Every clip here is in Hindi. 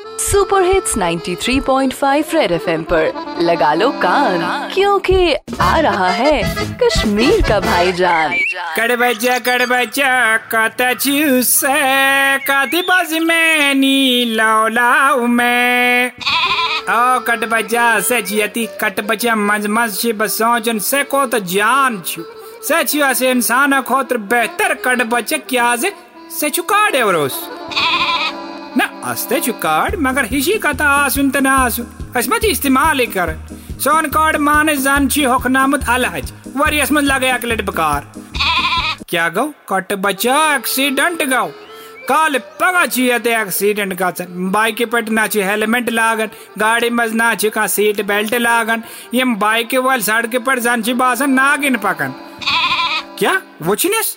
सुपर हिट्स 93.5 रेड एफएम पर। लगा लो कान, क्योंकि आ रहा है कश्मीर का भाईजान। कड़ बच्चा कड़ बच्चा कत चूसे कति बज में नी लाओ लाओ में। ओ, कट बच्चा से जियती कट बच्चा मज मज से बसोजन से को तो जान छु। से छु से इंसान खोतर बेहतर कट बच्चा क्या से से काड़े वरोस अस्ते छु कार्ड मगर हिशी कथा आसुन इस्तेमाल कर। सोन कार्ड माने जान छि होखनामत अलहज। वरियस में लगे अकलेट बकार। क्या गो? कट बच्चा एक्सीडेंट गो। काल पगा छिए ते एक्सीडेंट का बाइक पे ना छि हेलमेट लागन। गाड़ी मज ना छि सीट बेल्ट लागन। यम बाइक वाल सड़क पर जान छि बासन नागिन पकन। क्या? वुचनेस?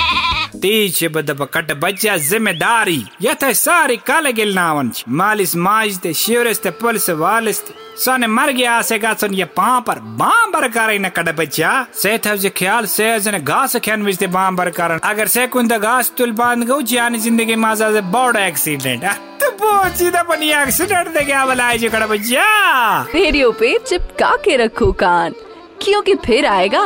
बदब कट बच्चा ज़िम्मेदारी यथ सारी कल गिलनावन छ मालिस माज ते पुलिस वालिस ते सोने मर गया से गसन ये पां बांबर करे न कट बच्चा से थव ख्याल से जन घास खन विच ते बांबर करन अगर से कुंद घास तुल बाँध गौ जान ज़िंदगी माजा से बड़ एक्सीडेंट तो पहुँची दा बनी एक्सीडेंट दे क्या बलाए जो कट बच्चा रेडियो पे चिपका के रखो कान क्योंकि फिर आएगा